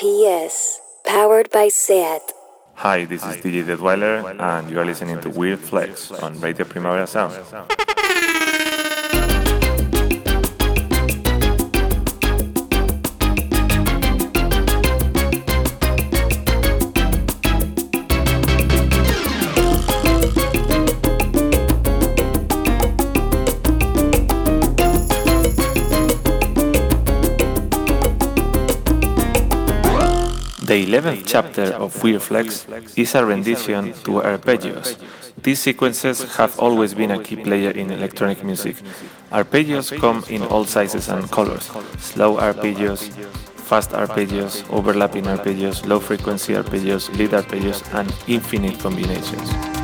RPS, powered by SEAT. Hi, this is DJ Deadweiler, and you are listening to Weird Flex on Radio Primavera Sound. The 11th chapter of Weird Flex is a rendition to arpeggios. These sequences have always been a key player in electronic music. Arpeggios come in all sizes and colors slow arpeggios, fast arpeggios, overlapping arpeggios, low frequency arpeggios, lead arpeggios, and infinite combinations.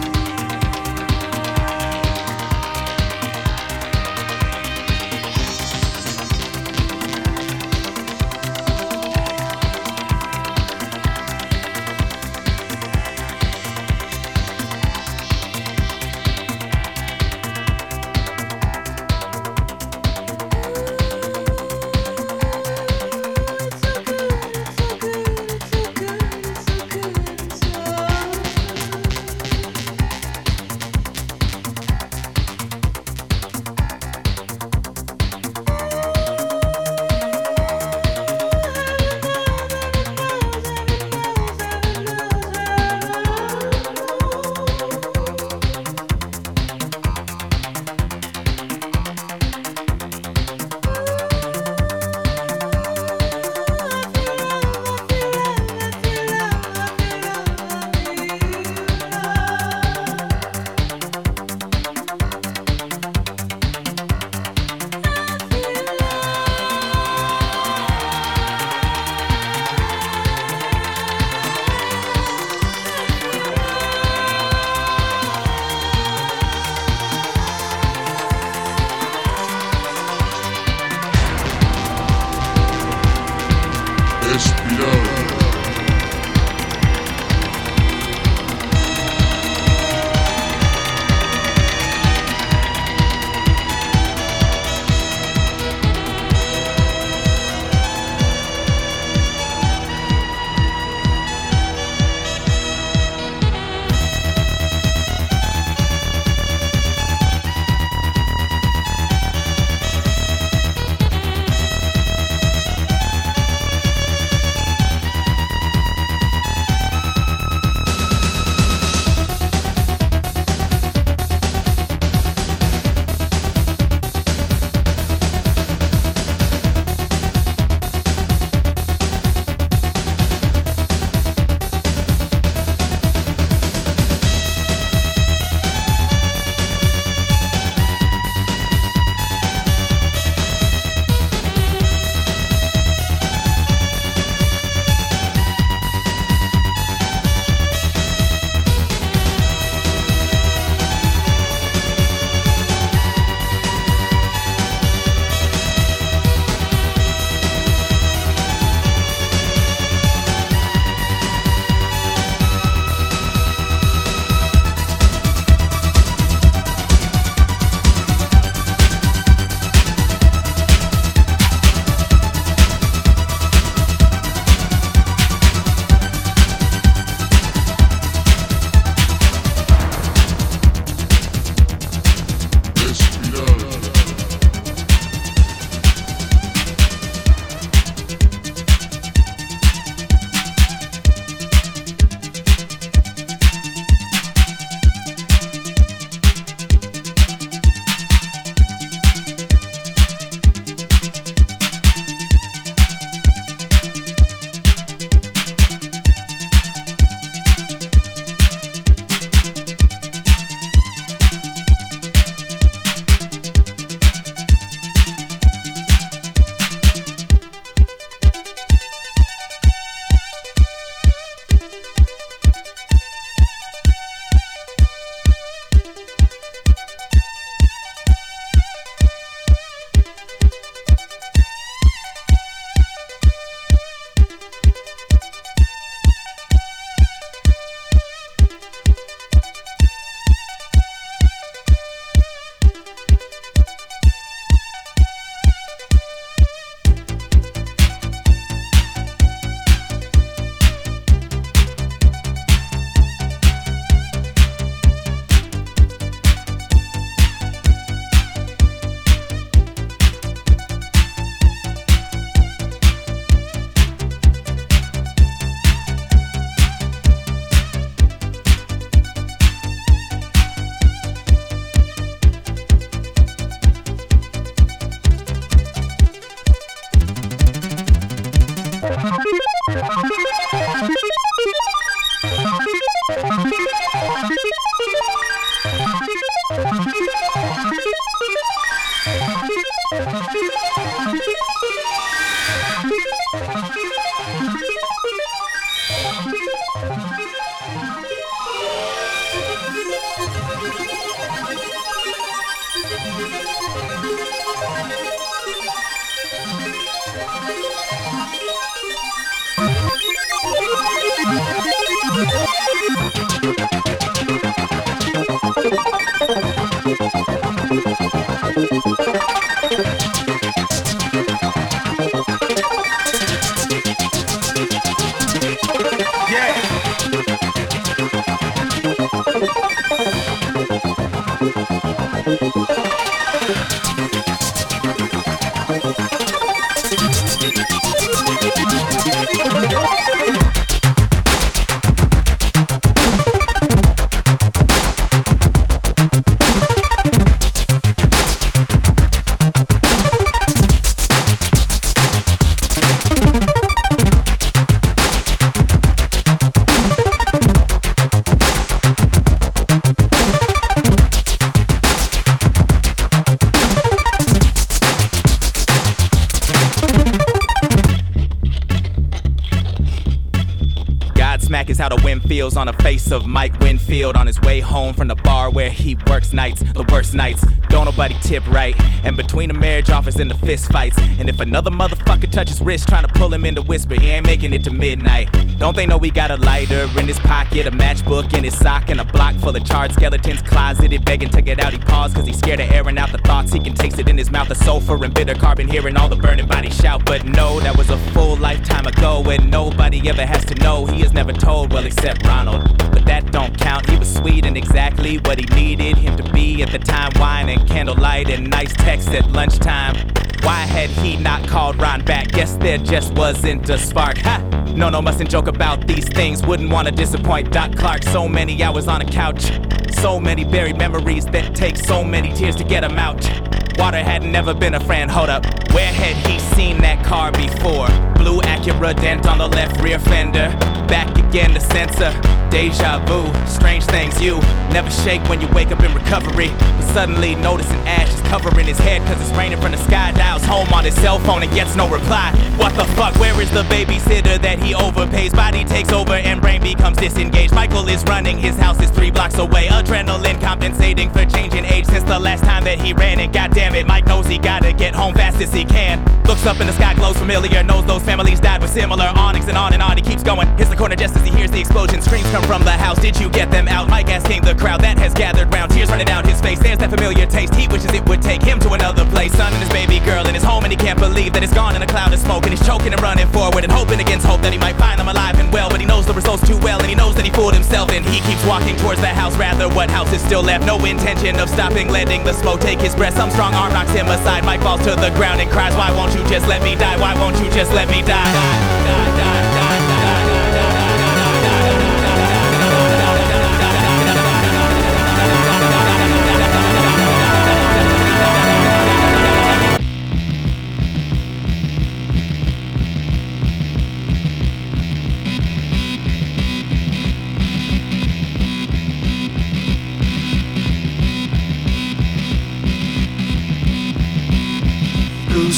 Feels on the face of Mike Winfield on his way home from the bar where he works nights, the worst nights. Don't nobody tip right. And between the marriage offers and the fist fights. And if another motherfucker touches wrist trying to pull him into whisper, he ain't making it to midnight. Don't they know we got a lighter in his pocket, a matchbook in his sock, and a block full of charred skeletons closeted, begging to get out. He paused cause he's scared of airing out the thoughts. He can taste it in his mouth, the sulfur and bitter carbon, hearing all the burning body shout. But no, that was a full lifetime ago, and nobody ever has to know. He is never told, well, except Ronald. But that don't count. He was sweet and exactly what he needed him to be at the time. Wine and candlelight and nice texts at lunchtime. Why had he not called Ron back? Guess there just wasn't a spark. Ha! No, no, mustn't joke about these things. Wouldn't wanna disappoint Doc Clark. So many hours on a couch. So many buried memories that take so many tears to get them out. Water had never been a friend, hold up. Where had he seen that car before? Blue Acura dent on the left rear fender. Back again, the sensor. Deja vu, strange things you never shake when you wake up in recovery. But suddenly noticing ash is covering his head cause it's raining from the sky. Dials home on his cell phone and gets no reply. What the fuck? Where is the babysitter that he overpays? Body takes over and brain becomes disengaged. Michael is running, his house is three blocks away. Adrenaline compensating for changing age since the last time that he ran. And goddamn it, Mike knows he gotta get home fast as he can. Looks up in the sky, glows familiar, knows those families died with similar awnings and on and on. He keeps going, hits the corner just as he hears the explosion. Screams from the house. Did you get them out? Mike asking the crowd that has gathered round. Tears running down his face. There's that familiar taste. He wishes it would take him to another place. Son and his baby girl in his home, and he can't believe that it's gone in a cloud of smoke. And he's choking and running forward and hoping against hope that he might find them alive and well. But he knows the results too well, and he knows that he fooled himself. And he keeps walking towards the house. Rather, what house is still left? No intention of stopping, letting the smoke take his breath. Some strong arm knocks him aside. Mike falls to the ground and cries, Why won't you just let me die? Why won't you just let me die? die, die, die.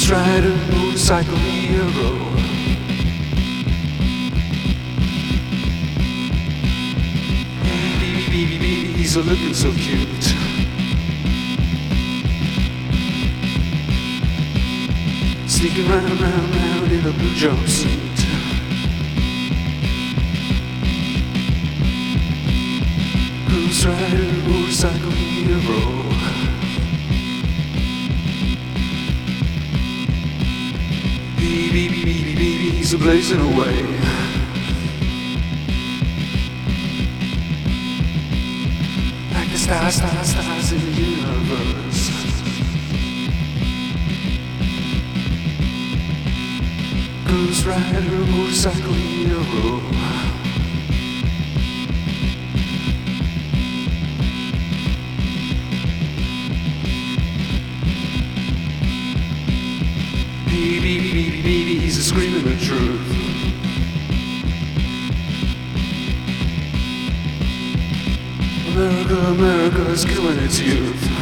Ghost Rider, motorcycle hero. Baby, baby, baby, he's a looking so cute. Sneaking round, round, round in a blue jumpsuit. Ghost Rider, motorcycle hero. A blazing away. Like the stars, stars, stars in the universe. Ghost Rider, motorcycle hero. beady, beady, he's a screaming the truth. America, America is killing its youth.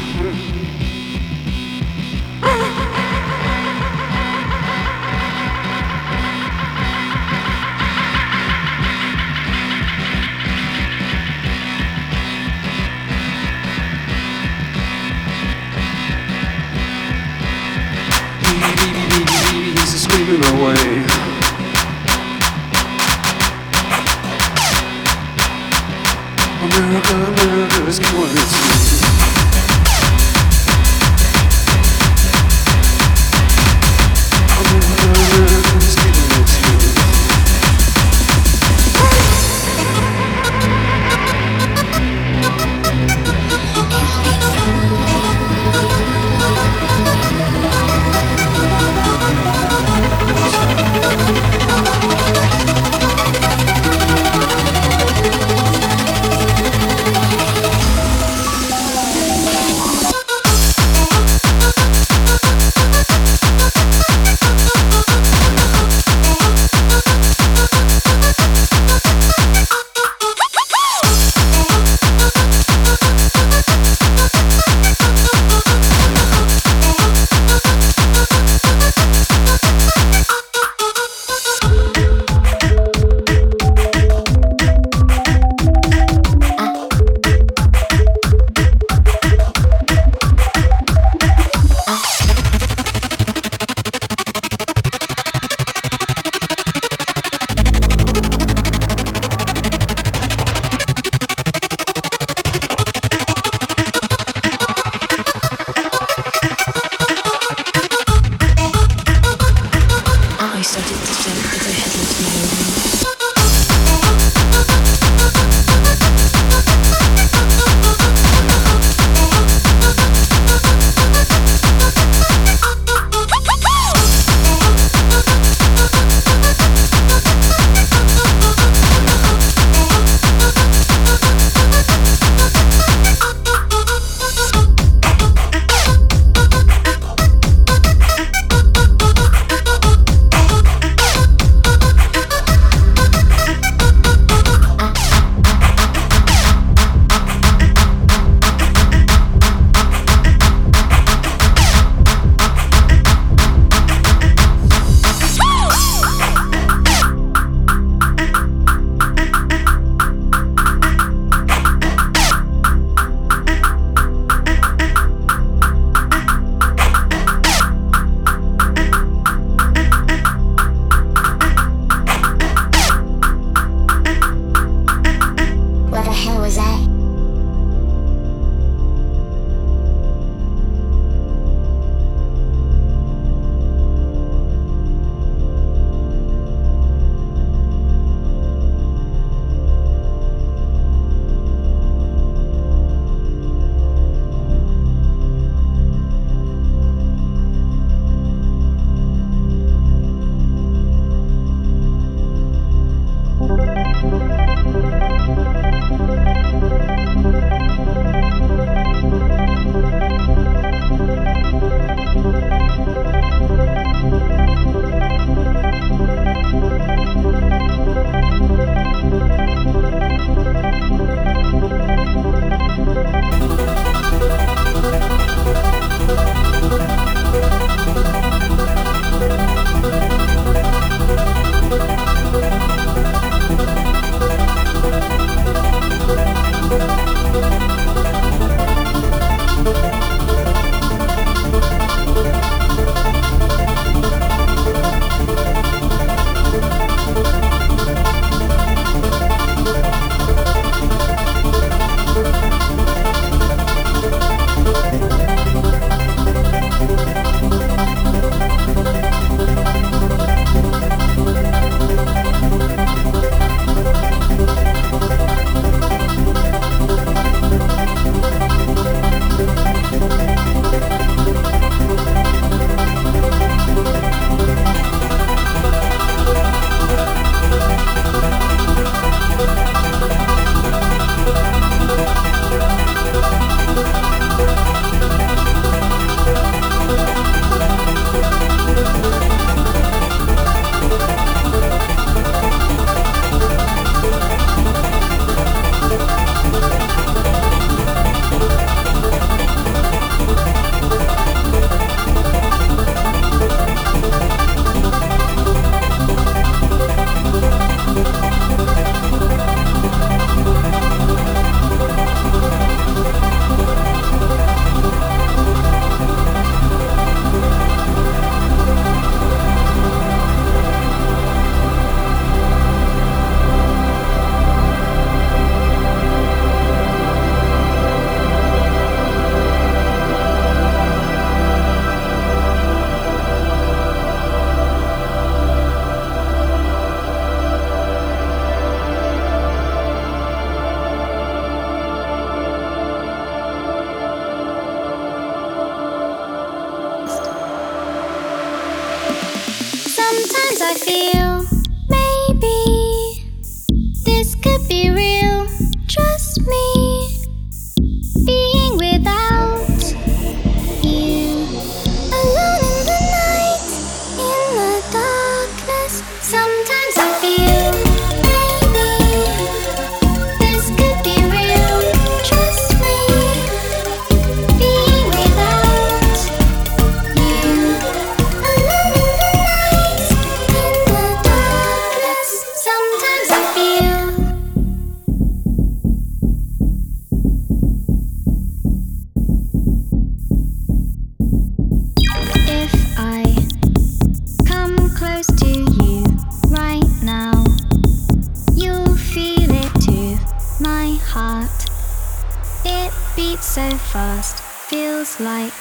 beat so fast, feels like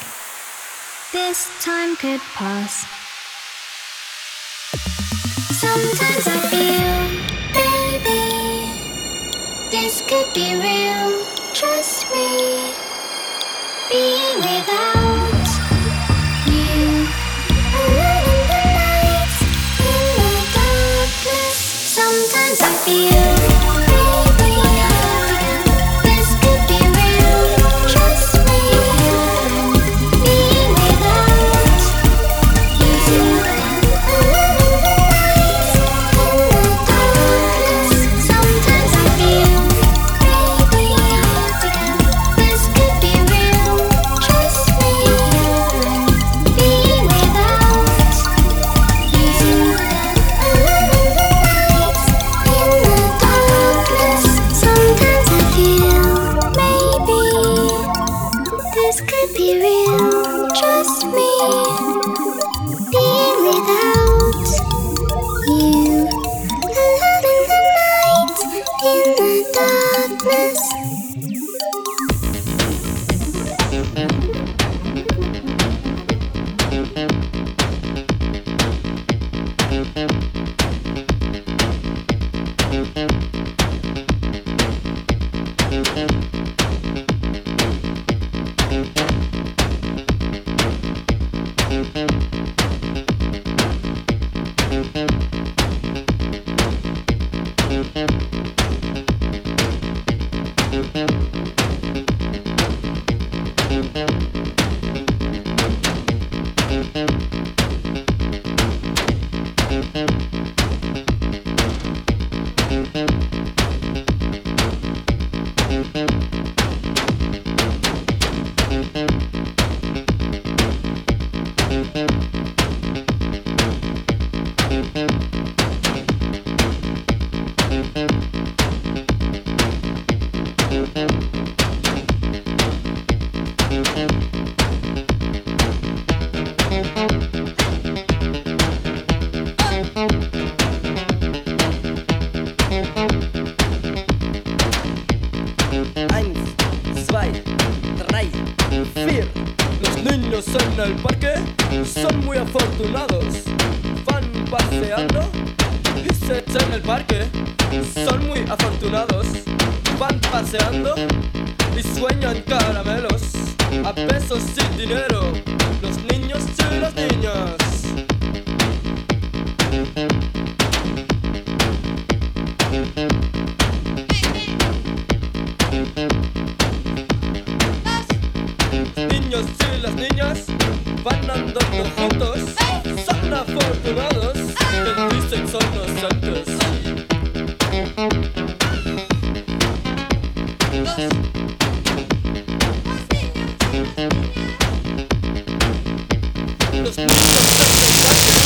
this time could pass. Sometimes I feel, baby, this could be real. Trust me, being without. Sometimes I feel, baby. Thank you.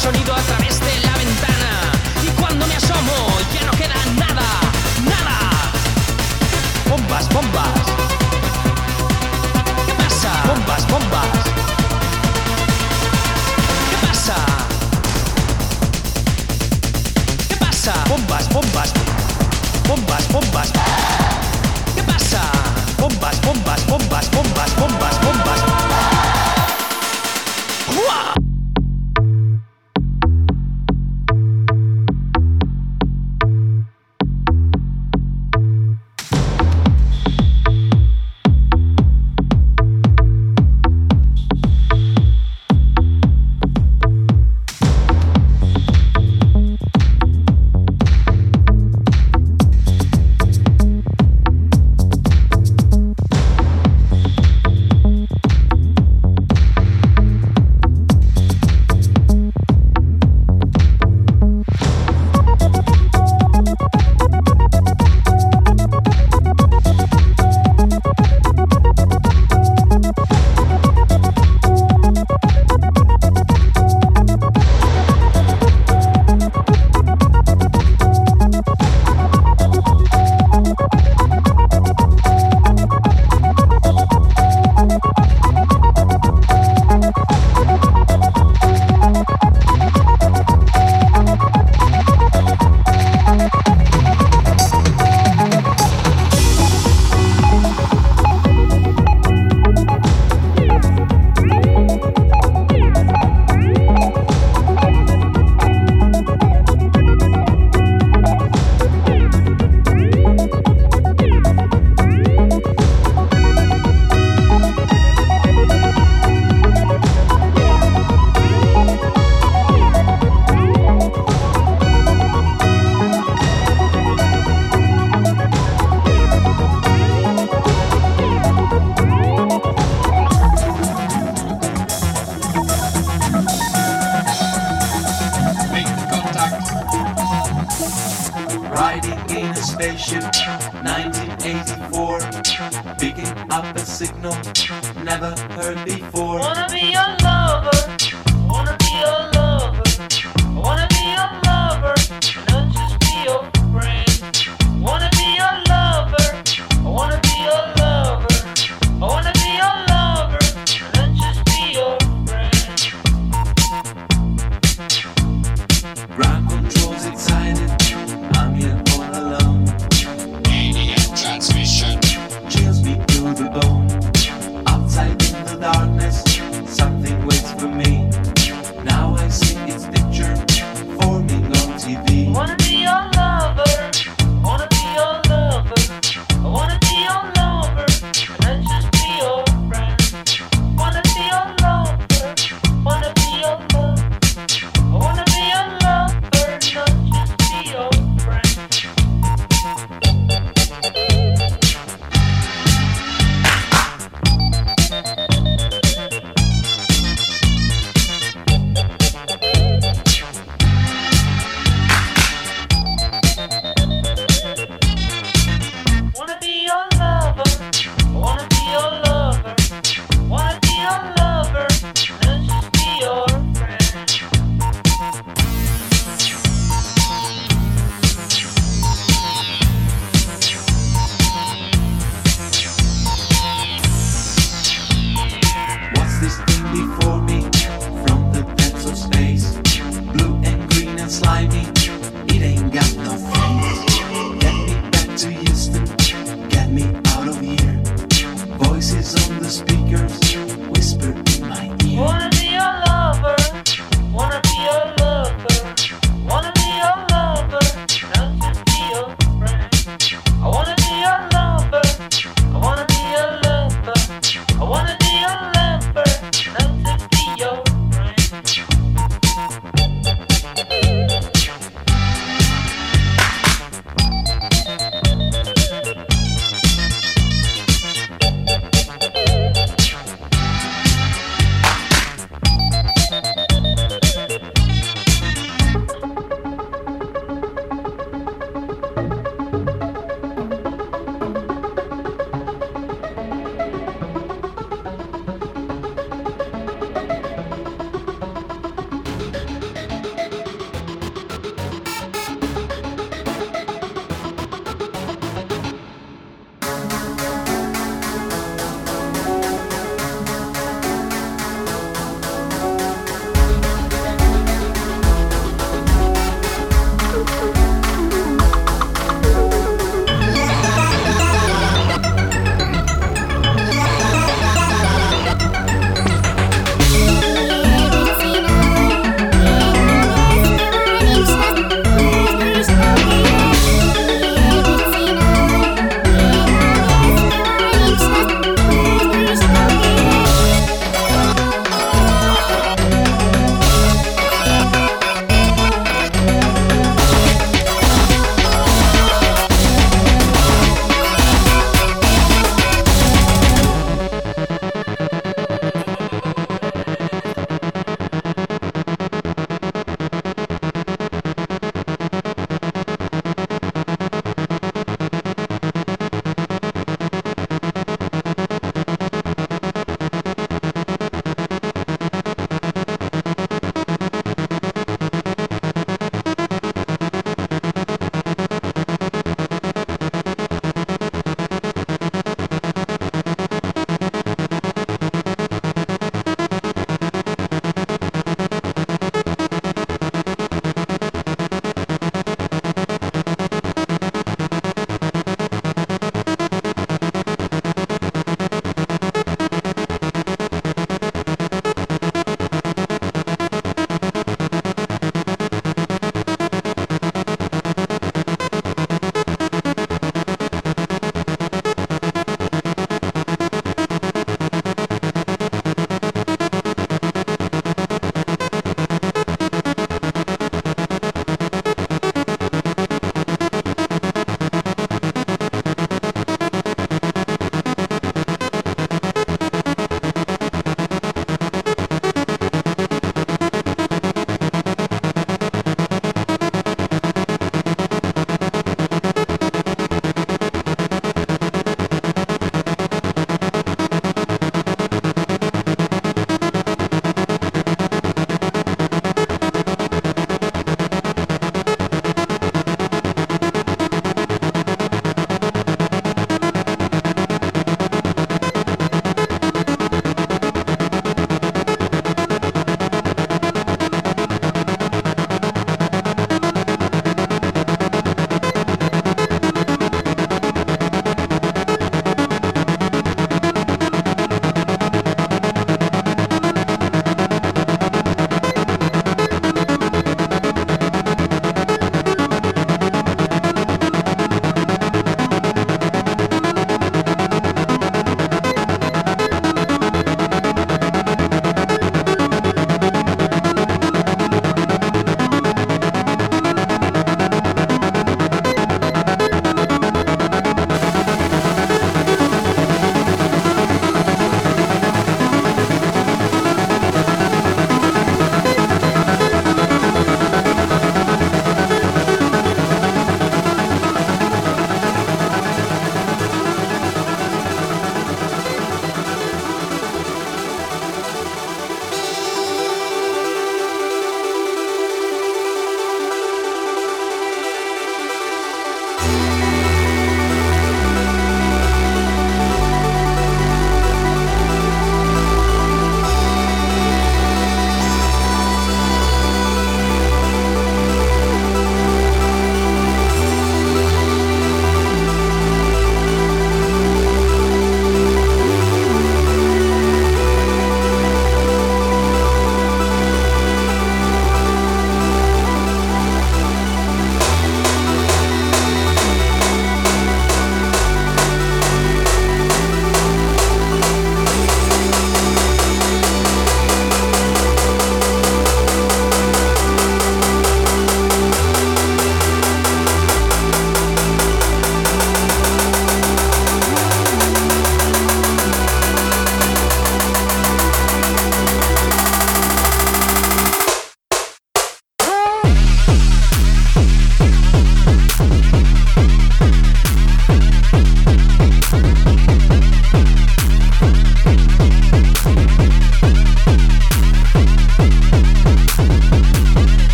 Sonido a través de la ventana. Y cuando me asomo, ya no queda nada, nada. Bombas, bombas. ¿Qué pasa? Bombas, bombas. ¿Qué pasa? ¿Qué pasa? Bombas, bombas. Bombas, bombas. ¿Qué pasa? Bombas, bombas, bombas, bombas, bombas, bombas.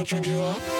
gonna change you up.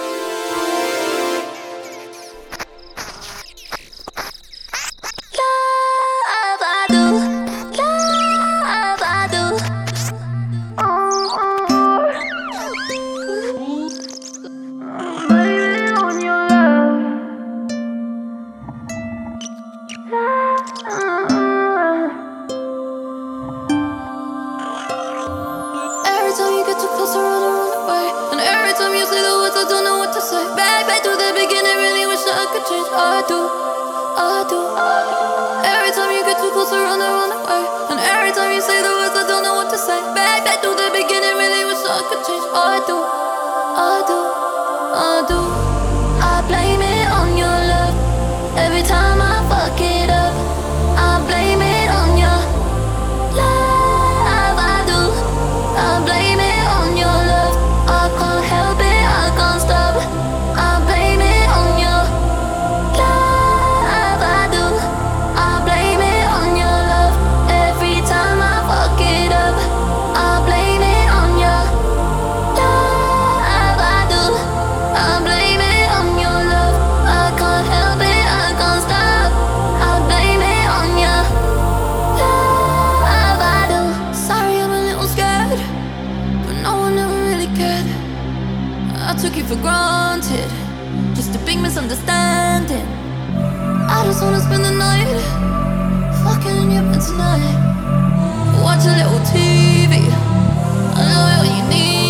for granted. Just a big misunderstanding. I just wanna spend the night fucking you tonight. Watch a little TV. I know what you need.